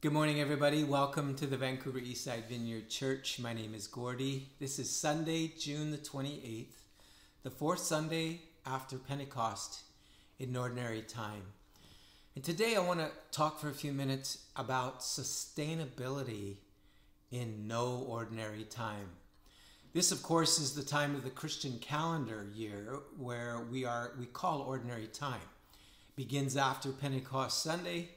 Good morning, everybody. Welcome to the Vancouver Eastside Vineyard Church. My name is Gordie. This is Sunday, June the 28th, the fourth Sunday after Pentecost in Ordinary Time. And today I want to talk for a few minutes about sustainability in no ordinary time. This, of course, is the time of the Christian calendar year where we are we call ordinary time. begins after Pentecost Sunday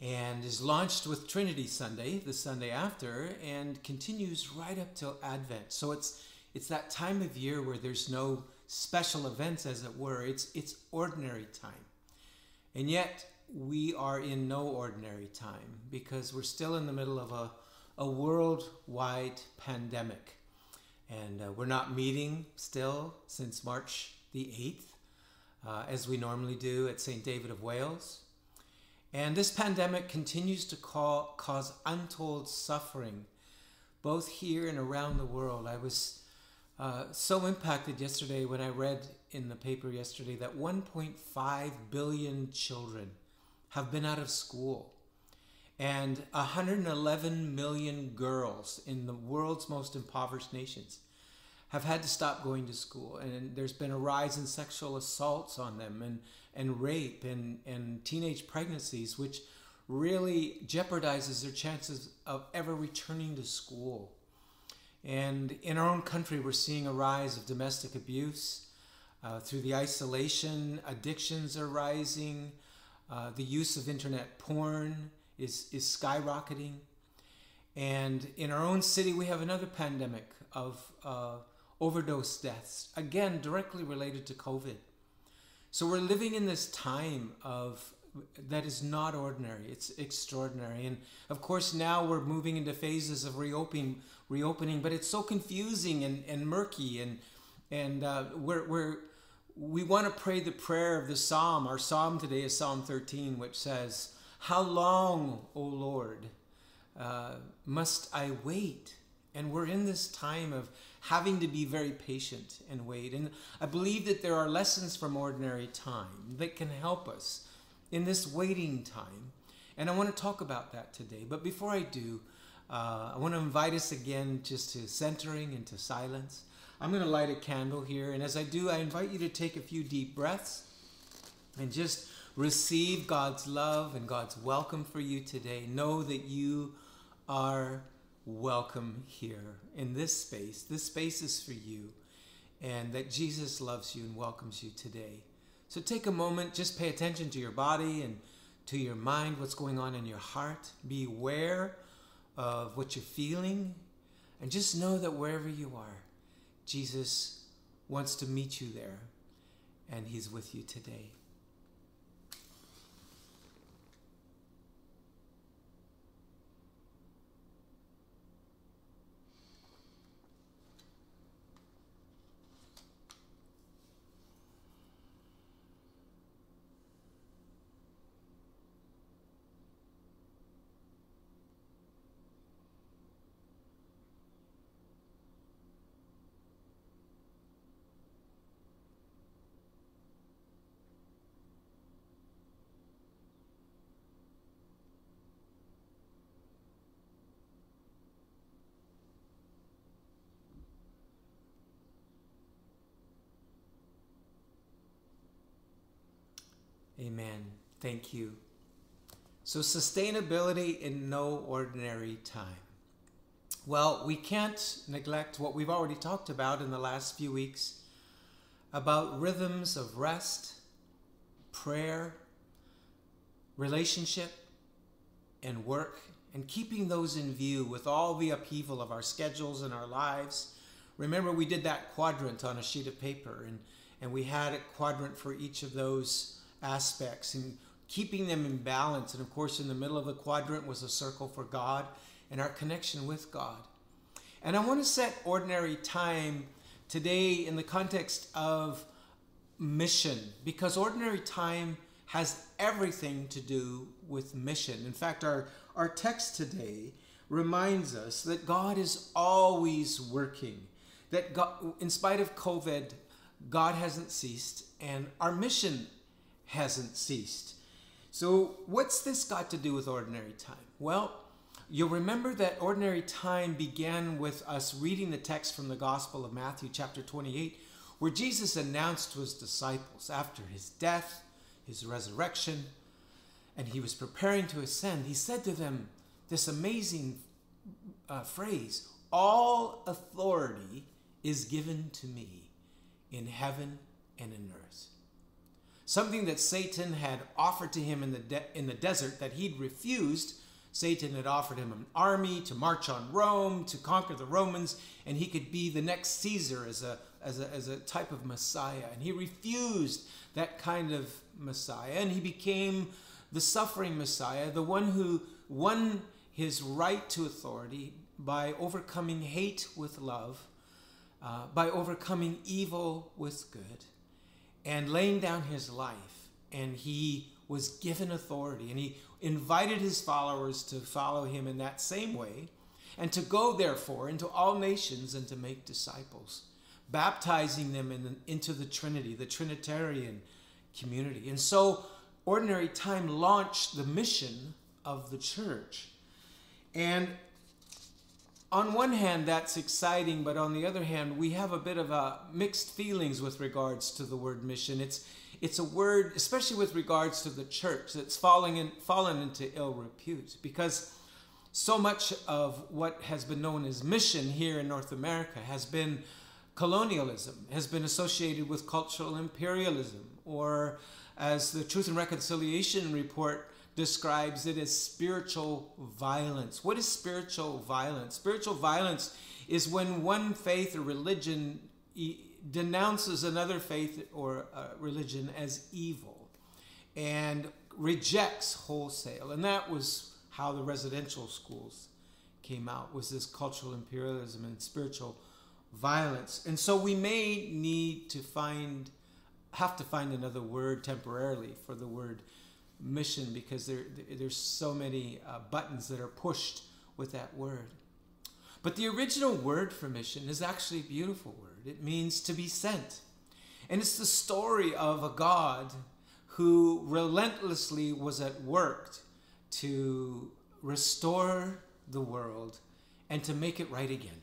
and is launched with Trinity Sunday, the Sunday after, and continues right up till Advent. So it's it's that time of year where there's no special events, as it were. It's it's ordinary time, and yet we are in no ordinary time because we're still in the middle of a a worldwide pandemic, and uh, we're not meeting still since March the eighth, uh, as we normally do at St. David of Wales. And this pandemic continues to call, cause untold suffering, both here and around the world. I was uh, so impacted yesterday when I read in the paper yesterday that 1.5 billion children have been out of school. And 111 million girls in the world's most impoverished nations have had to stop going to school. And there's been a rise in sexual assaults on them and and rape and, and teenage pregnancies, which really jeopardizes their chances of ever returning to school. And in our own country, we're seeing a rise of domestic abuse. Uh, through the isolation, addictions are rising. Uh, the use of internet porn is, is skyrocketing. And in our own city, we have another pandemic of uh, overdose deaths, again, directly related to COVID. So we're living in this time of that is not ordinary. It's extraordinary. And of course, now we're moving into phases of reopening, reopening, but it's so confusing and, and murky. And, and uh, we're, we're, we want to pray the prayer of the Psalm. Our Psalm today is Psalm 13, which says, How long, O Lord, uh, must I wait? And we're in this time of having to be very patient and wait. And I believe that there are lessons from ordinary time that can help us in this waiting time. And I want to talk about that today. But before I do, uh, I want to invite us again just to centering and to silence. I'm going to light a candle here. And as I do, I invite you to take a few deep breaths and just receive God's love and God's welcome for you today. Know that you are welcome here in this space. This space is for you, and that Jesus loves you and welcomes you today. So take a moment, just pay attention to your body and to your mind, what's going on in your heart. Be aware of what you're feeling, and just know that wherever you are, Jesus wants to meet you there, and He's with you today. Amen. Thank you. So, sustainability in no ordinary time. Well, we can't neglect what we've already talked about in the last few weeks about rhythms of rest, prayer, relationship, and work, and keeping those in view with all the upheaval of our schedules and our lives. Remember, we did that quadrant on a sheet of paper, and, and we had a quadrant for each of those aspects and keeping them in balance. And of course, in the middle of the quadrant was a circle for God and our connection with God. And I want to set ordinary time today in the context of mission because ordinary time has everything to do with mission. In fact, our, our text today reminds us that God is always working, that God, in spite of COVID, God hasn't ceased, and our mission hasn't ceased. So, what's this got to do with ordinary time? Well, you'll remember that ordinary time began with us reading the text from the Gospel of Matthew, chapter 28, where Jesus announced to his disciples after his death, his resurrection, and he was preparing to ascend, he said to them this amazing uh, phrase All authority is given to me in heaven and in earth. Something that Satan had offered to him in the, de- in the desert that he'd refused. Satan had offered him an army to march on Rome, to conquer the Romans, and he could be the next Caesar as a, as a, as a type of Messiah. And he refused that kind of Messiah, and he became the suffering Messiah, the one who won his right to authority by overcoming hate with love, uh, by overcoming evil with good, and laying down his life. And he was given authority, and he invited his followers to follow him in that same way, and to go, therefore, into all nations and to make disciples, baptizing them in, into the Trinity, the Trinitarian community. And so, Ordinary Time launched the mission of the church. And on one hand, that's exciting, but on the other hand, we have a bit of a mixed feelings with regards to the word mission. It's it's a word, especially with regards to the church, that's falling in, fallen into ill repute because so much of what has been known as mission here in North America has been colonialism, has been associated with cultural imperialism, or as the Truth and Reconciliation report describes it as spiritual violence. What is spiritual violence? Spiritual violence is when one faith or religion denounces another faith or uh, religion as evil and rejects wholesale. And that was how the residential schools came out was this cultural imperialism and spiritual violence. And so we may need to find have to find another word temporarily for the word mission because there, there's so many uh, buttons that are pushed with that word. But the original word for mission is actually a beautiful word. It means to be sent. And it's the story of a God who relentlessly was at work to restore the world and to make it right again.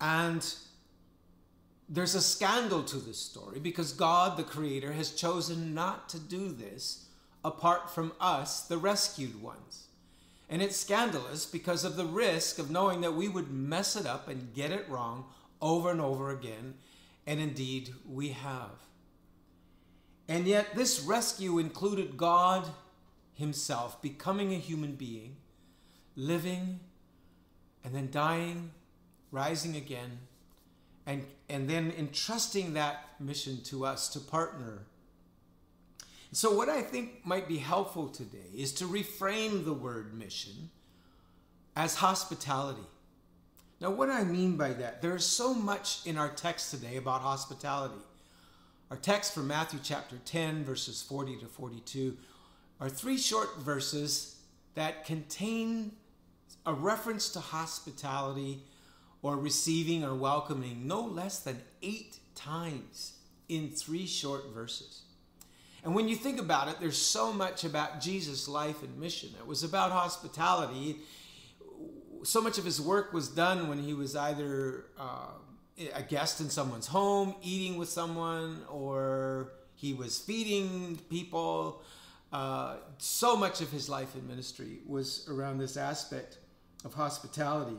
And there's a scandal to this story because God, the Creator, has chosen not to do this apart from us, the rescued ones. And it's scandalous because of the risk of knowing that we would mess it up and get it wrong over and over again. And indeed, we have. And yet, this rescue included God Himself becoming a human being, living, and then dying, rising again and, and then entrusting that mission to us to partner. So, what I think might be helpful today is to reframe the word mission as hospitality. Now, what I mean by that, there's so much in our text today about hospitality. Our text from Matthew chapter 10, verses 40 to 42, are three short verses that contain a reference to hospitality or receiving or welcoming no less than eight times in three short verses. And when you think about it, there's so much about Jesus' life and mission. It was about hospitality. So much of his work was done when he was either uh, a guest in someone's home, eating with someone, or he was feeding people. Uh, so much of his life and ministry was around this aspect of hospitality.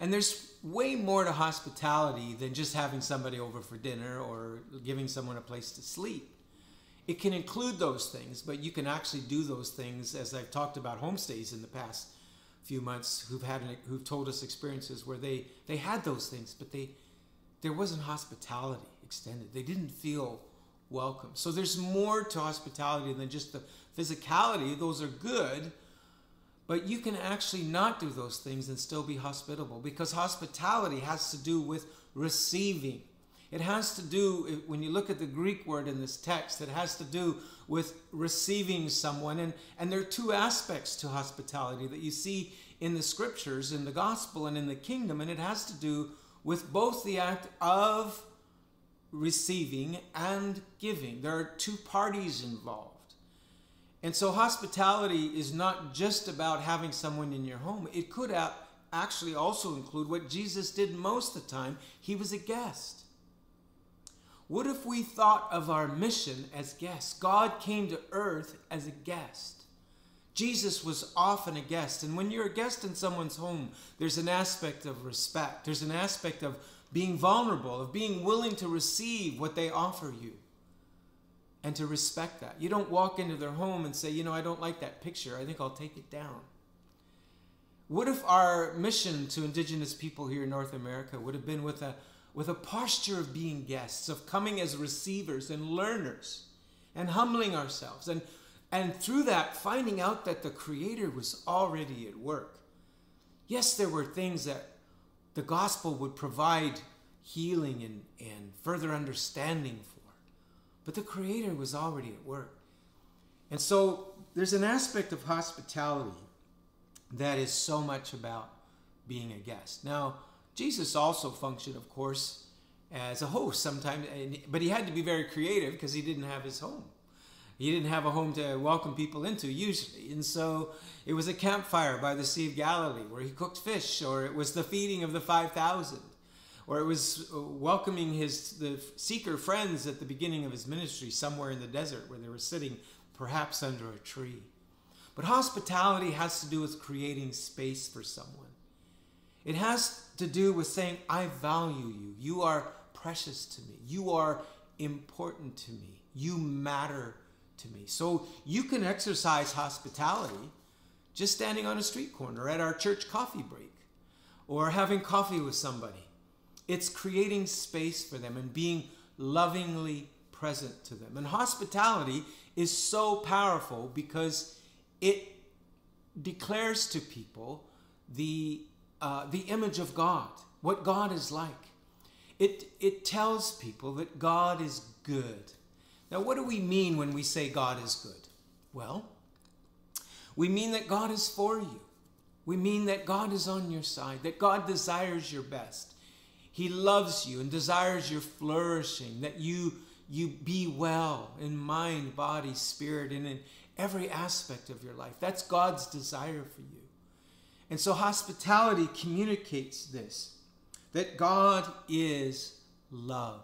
And there's way more to hospitality than just having somebody over for dinner or giving someone a place to sleep. It can include those things, but you can actually do those things as I've talked about homestays in the past few months who've had an, who've told us experiences where they they had those things, but they there wasn't hospitality extended. They didn't feel welcome. So there's more to hospitality than just the physicality. Those are good, but you can actually not do those things and still be hospitable because hospitality has to do with receiving. It has to do, when you look at the Greek word in this text, it has to do with receiving someone. And, and there are two aspects to hospitality that you see in the scriptures, in the gospel, and in the kingdom. And it has to do with both the act of receiving and giving. There are two parties involved. And so hospitality is not just about having someone in your home. It could actually also include what Jesus did most of the time. He was a guest. What if we thought of our mission as guests? God came to earth as a guest. Jesus was often a guest. And when you're a guest in someone's home, there's an aspect of respect. There's an aspect of being vulnerable, of being willing to receive what they offer you and to respect that. You don't walk into their home and say, you know, I don't like that picture. I think I'll take it down. What if our mission to indigenous people here in North America would have been with a, with a posture of being guests, of coming as receivers and learners and humbling ourselves and, and through that finding out that the Creator was already at work? Yes, there were things that the gospel would provide healing and, and further understanding for. But the Creator was already at work. And so there's an aspect of hospitality that is so much about being a guest. Now, Jesus also functioned, of course, as a host sometimes, but he had to be very creative because he didn't have his home. He didn't have a home to welcome people into usually. And so it was a campfire by the Sea of Galilee where he cooked fish, or it was the feeding of the 5,000 or it was uh, welcoming his the seeker friends at the beginning of his ministry somewhere in the desert where they were sitting perhaps under a tree. But hospitality has to do with creating space for someone. It has to do with saying, I value you. You are precious to me. You are important to me. You matter to me. So you can exercise hospitality just standing on a street corner at our church coffee break or having coffee with somebody it's creating space for them and being lovingly present to them. And hospitality is so powerful because it declares to people the, uh, the image of God, what God is like. It, it tells people that God is good. Now, what do we mean when we say God is good? Well, we mean that God is for you. We mean that God is on your side, that God desires your best. He loves you and desires your flourishing, that you, you be well in mind, body, spirit, and in every aspect of your life. That's God's desire for you. And so hospitality communicates this that God is love.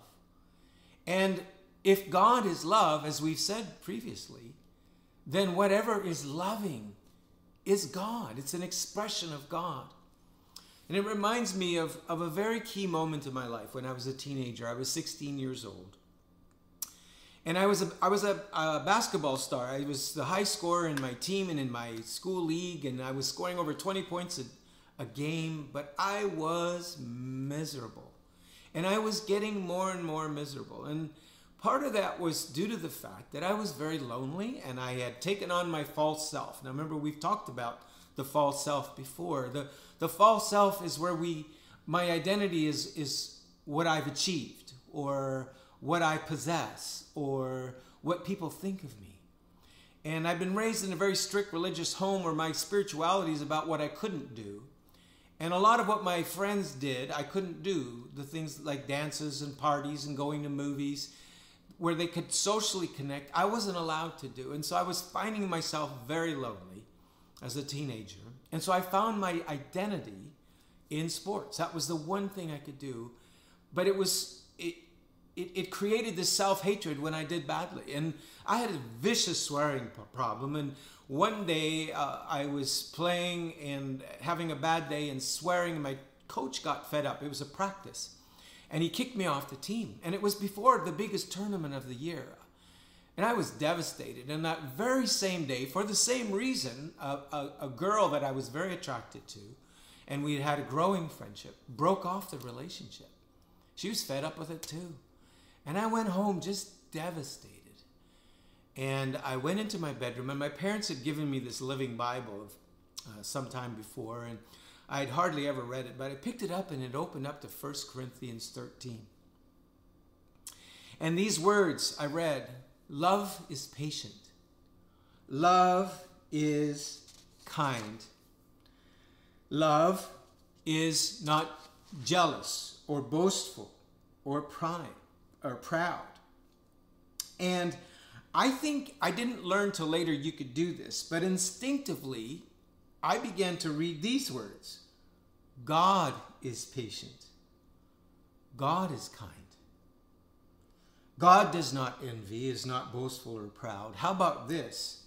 And if God is love, as we've said previously, then whatever is loving is God. It's an expression of God. And it reminds me of, of a very key moment in my life when I was a teenager. I was 16 years old. And I was a, I was a, a, basketball star. I was the high scorer in my team and in my school league, and I was scoring over 20 points a, a game, but I was miserable. And I was getting more and more miserable. And part of that was due to the fact that I was very lonely and I had taken on my false self. Now, remember, we've talked about the false self before. The, the false self is where we, my identity is, is what I've achieved or what I possess or what people think of me. And I've been raised in a very strict religious home where my spirituality is about what I couldn't do. And a lot of what my friends did, I couldn't do. The things like dances and parties and going to movies where they could socially connect, I wasn't allowed to do. And so I was finding myself very lonely as a teenager. And so I found my identity in sports. That was the one thing I could do. But it was it it, it created this self-hatred when I did badly. And I had a vicious swearing problem and one day uh, I was playing and having a bad day and swearing and my coach got fed up. It was a practice. And he kicked me off the team. And it was before the biggest tournament of the year. And I was devastated. And that very same day, for the same reason, a, a, a, girl that I was very attracted to, and we had had a growing friendship, broke off the relationship. She was fed up with it too. And I went home just devastated. And I went into my bedroom, and my parents had given me this living Bible of uh, some time before, and I had hardly ever read it, but I picked it up and it opened up to 1 Corinthians 13. And these words I read Love is patient. Love is kind. Love is not jealous or boastful or pride or proud. And I think I didn't learn till later you could do this, but instinctively, I began to read these words God is patient, God is kind. God does not envy, is not boastful or proud. How about this?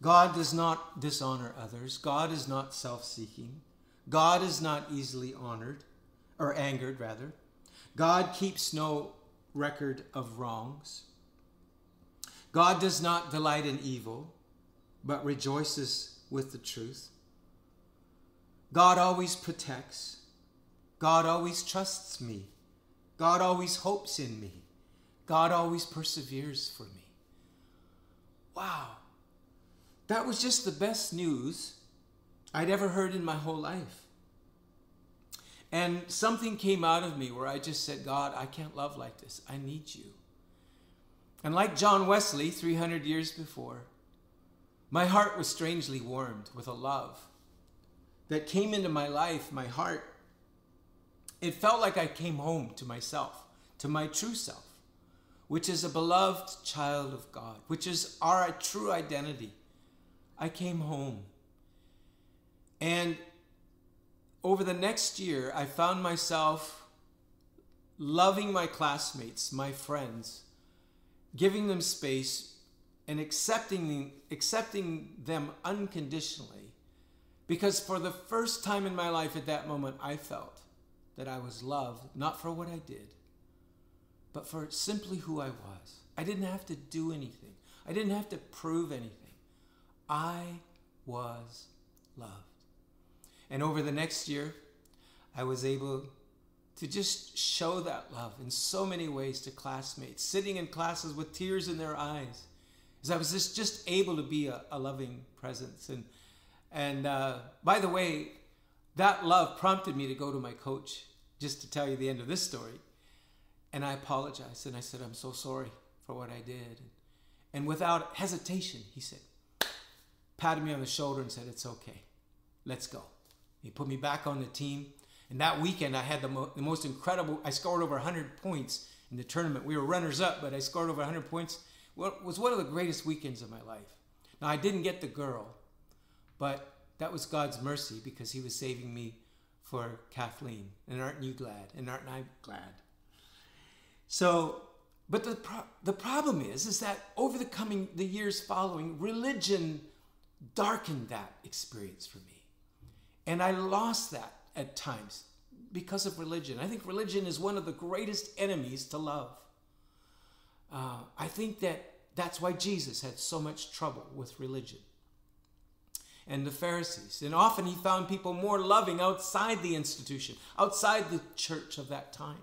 God does not dishonor others. God is not self seeking. God is not easily honored, or angered, rather. God keeps no record of wrongs. God does not delight in evil, but rejoices with the truth. God always protects. God always trusts me. God always hopes in me. God always perseveres for me. Wow. That was just the best news I'd ever heard in my whole life. And something came out of me where I just said, God, I can't love like this. I need you. And like John Wesley 300 years before, my heart was strangely warmed with a love that came into my life, my heart. It felt like I came home to myself, to my true self, which is a beloved child of God, which is our true identity. I came home. And over the next year, I found myself loving my classmates, my friends, giving them space and accepting, accepting them unconditionally. Because for the first time in my life at that moment, I felt that I was loved, not for what I did, but for simply who I was. I didn't have to do anything, I didn't have to prove anything. I was loved. And over the next year, I was able to just show that love in so many ways to classmates, sitting in classes with tears in their eyes, as I was just, just able to be a, a loving presence. And, and uh, by the way, that love prompted me to go to my coach, just to tell you the end of this story. And I apologized and I said, I'm so sorry for what I did. And without hesitation, he said, patted me on the shoulder and said, It's okay. Let's go. He put me back on the team. And that weekend, I had the, mo- the most incredible, I scored over 100 points in the tournament. We were runners up, but I scored over 100 points. Well, it was one of the greatest weekends of my life. Now, I didn't get the girl, but that was God's mercy because He was saving me for Kathleen. And aren't you glad? And aren't I glad? So, but the, pro- the problem is, is that over the coming, the years following, religion darkened that experience for me. And I lost that at times because of religion. I think religion is one of the greatest enemies to love. Uh, I think that that's why Jesus had so much trouble with religion and the Pharisees. And often he found people more loving outside the institution, outside the church of that time.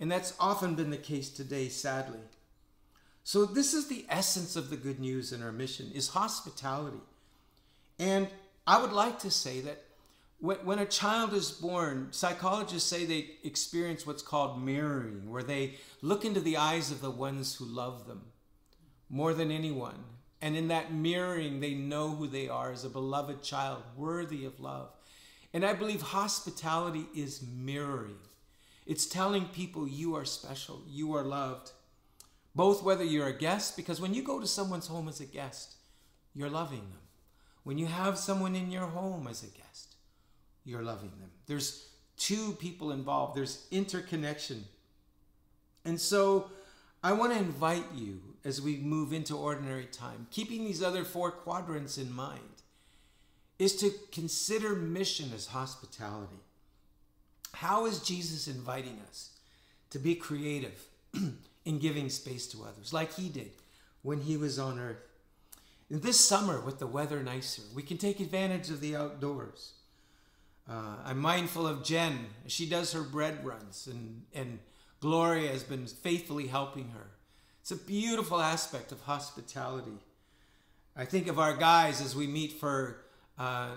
And that's often been the case today, sadly. So this is the essence of the good news in our mission is hospitality. And I would like to say that when a child is born, psychologists say they experience what's called mirroring, where they look into the eyes of the ones who love them more than anyone. And in that mirroring, they know who they are as a beloved child, worthy of love. And I believe hospitality is mirroring. It's telling people you are special, you are loved. Both whether you're a guest, because when you go to someone's home as a guest, you're loving them. When you have someone in your home as a guest, you're loving them. There's two people involved, there's interconnection. And so I want to invite you as we move into ordinary time, keeping these other four quadrants in mind, is to consider mission as hospitality. How is Jesus inviting us to be creative? in giving space to others, like he did when he was on earth. And this summer, with the weather nicer, we can take advantage of the outdoors. Uh, I'm mindful of Jen. She does her bread runs, and, and Gloria has been faithfully helping her. It's a beautiful aspect of hospitality. I think of our guys as we meet for uh,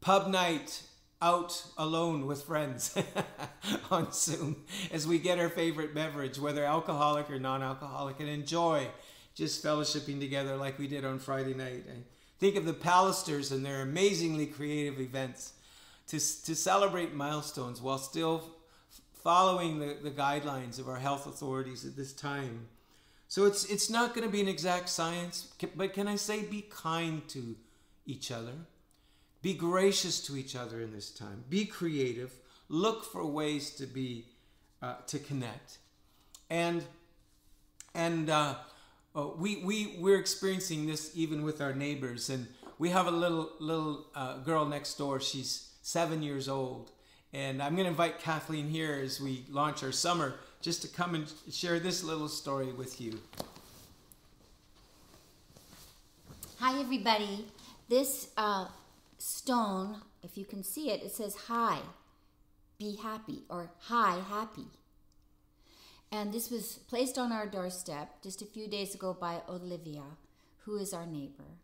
pub night out alone with friends on Zoom as we get our favorite beverage, whether alcoholic or non alcoholic, and enjoy just fellowshipping together like we did on Friday night. I think of the Palisters and their amazingly creative events to, to celebrate milestones while still following the, the guidelines of our health authorities at this time. So it's it's not going to be an exact science, but can I say be kind to each other? Be gracious to each other in this time. Be creative. Look for ways to be uh, to connect, and and uh, uh, we we we're experiencing this even with our neighbors. And we have a little little uh, girl next door. She's seven years old, and I'm going to invite Kathleen here as we launch our summer just to come and share this little story with you. Hi, everybody. This uh, stone, if you can see it, it says hi, be happy, or hi, happy. And this was placed on our doorstep just a few days ago by Olivia, who is our neighbor.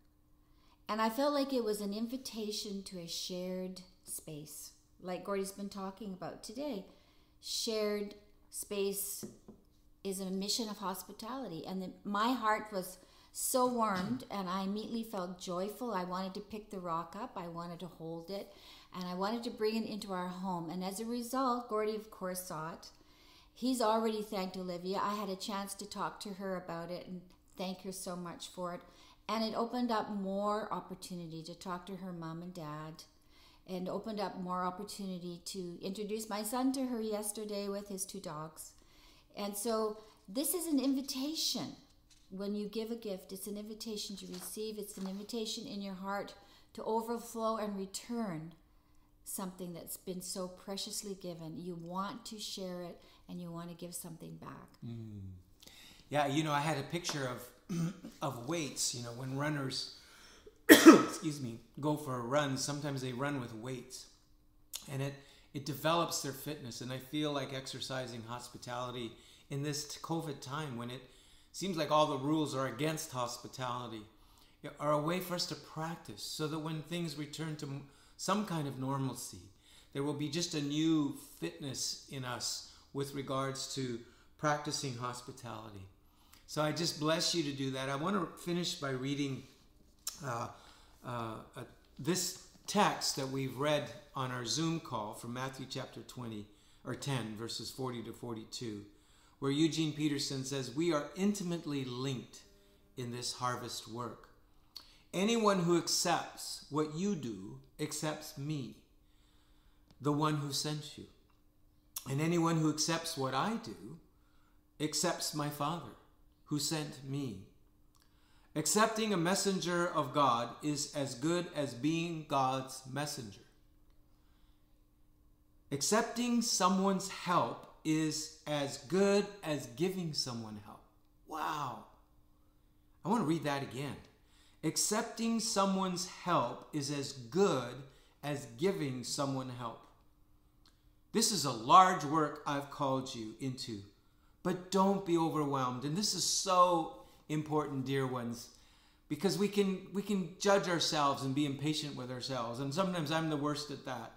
And I felt like it was an invitation to a shared space, like Gordie's been talking about today. Shared space is a mission of hospitality. And the, my heart was so warmed, and I immediately felt joyful. I wanted to pick the rock up, I wanted to hold it, and I wanted to bring it into our home. And as a result, Gordie, of course, saw it. He's already thanked Olivia. I had a chance to talk to her about it and thank her so much for it. And it opened up more opportunity to talk to her mom and dad and opened up more opportunity to introduce my son to her yesterday with his two dogs. And so this is an invitation. When you give a gift, it's an invitation to receive, it's an invitation in your heart to overflow and return something that's been so preciously given. You want to share it and you want to give something back. Mm. Yeah, you know, I had a picture of of weights, you know, when runners excuse me, go for a run, sometimes they run with weights. And it it develops their fitness and I feel like exercising hospitality in this COVID time when it seems like all the rules are against hospitality are a way for us to practice so that when things return to some kind of normalcy, there will be just a new fitness in us with regards to practicing hospitality. So I just bless you to do that. I want to finish by reading uh, uh, uh, this text that we've read on our Zoom call from Matthew chapter 20 or 10, verses 40 to 42, where Eugene Peterson says, We are intimately linked in this harvest work. Anyone who accepts what you do accepts me, the one who sent you. And anyone who accepts what I do accepts my Father who sent me. Accepting a messenger of God is as good as being God's messenger. Accepting someone's help is as good as giving someone help. Wow. I want to read that again. Accepting someone's help is as good as giving someone help. This is a large work I've called you into, but don't be overwhelmed. And this is so important, dear ones, because we can we can judge ourselves and be impatient with ourselves, and sometimes I'm the worst at that.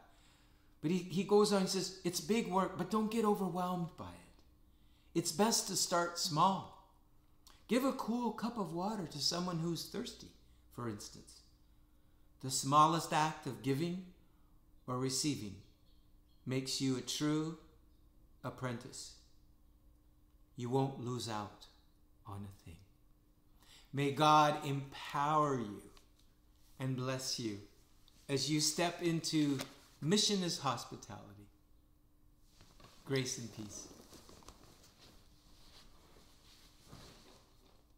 But he, he goes on and says, It's big work, but don't get overwhelmed by it. It's best to start small. Give a cool cup of water to someone who's thirsty, for instance. The smallest act of giving or receiving makes you a true apprentice. You won't lose out on a thing. May God empower you and bless you as you step into mission is hospitality. Grace and peace.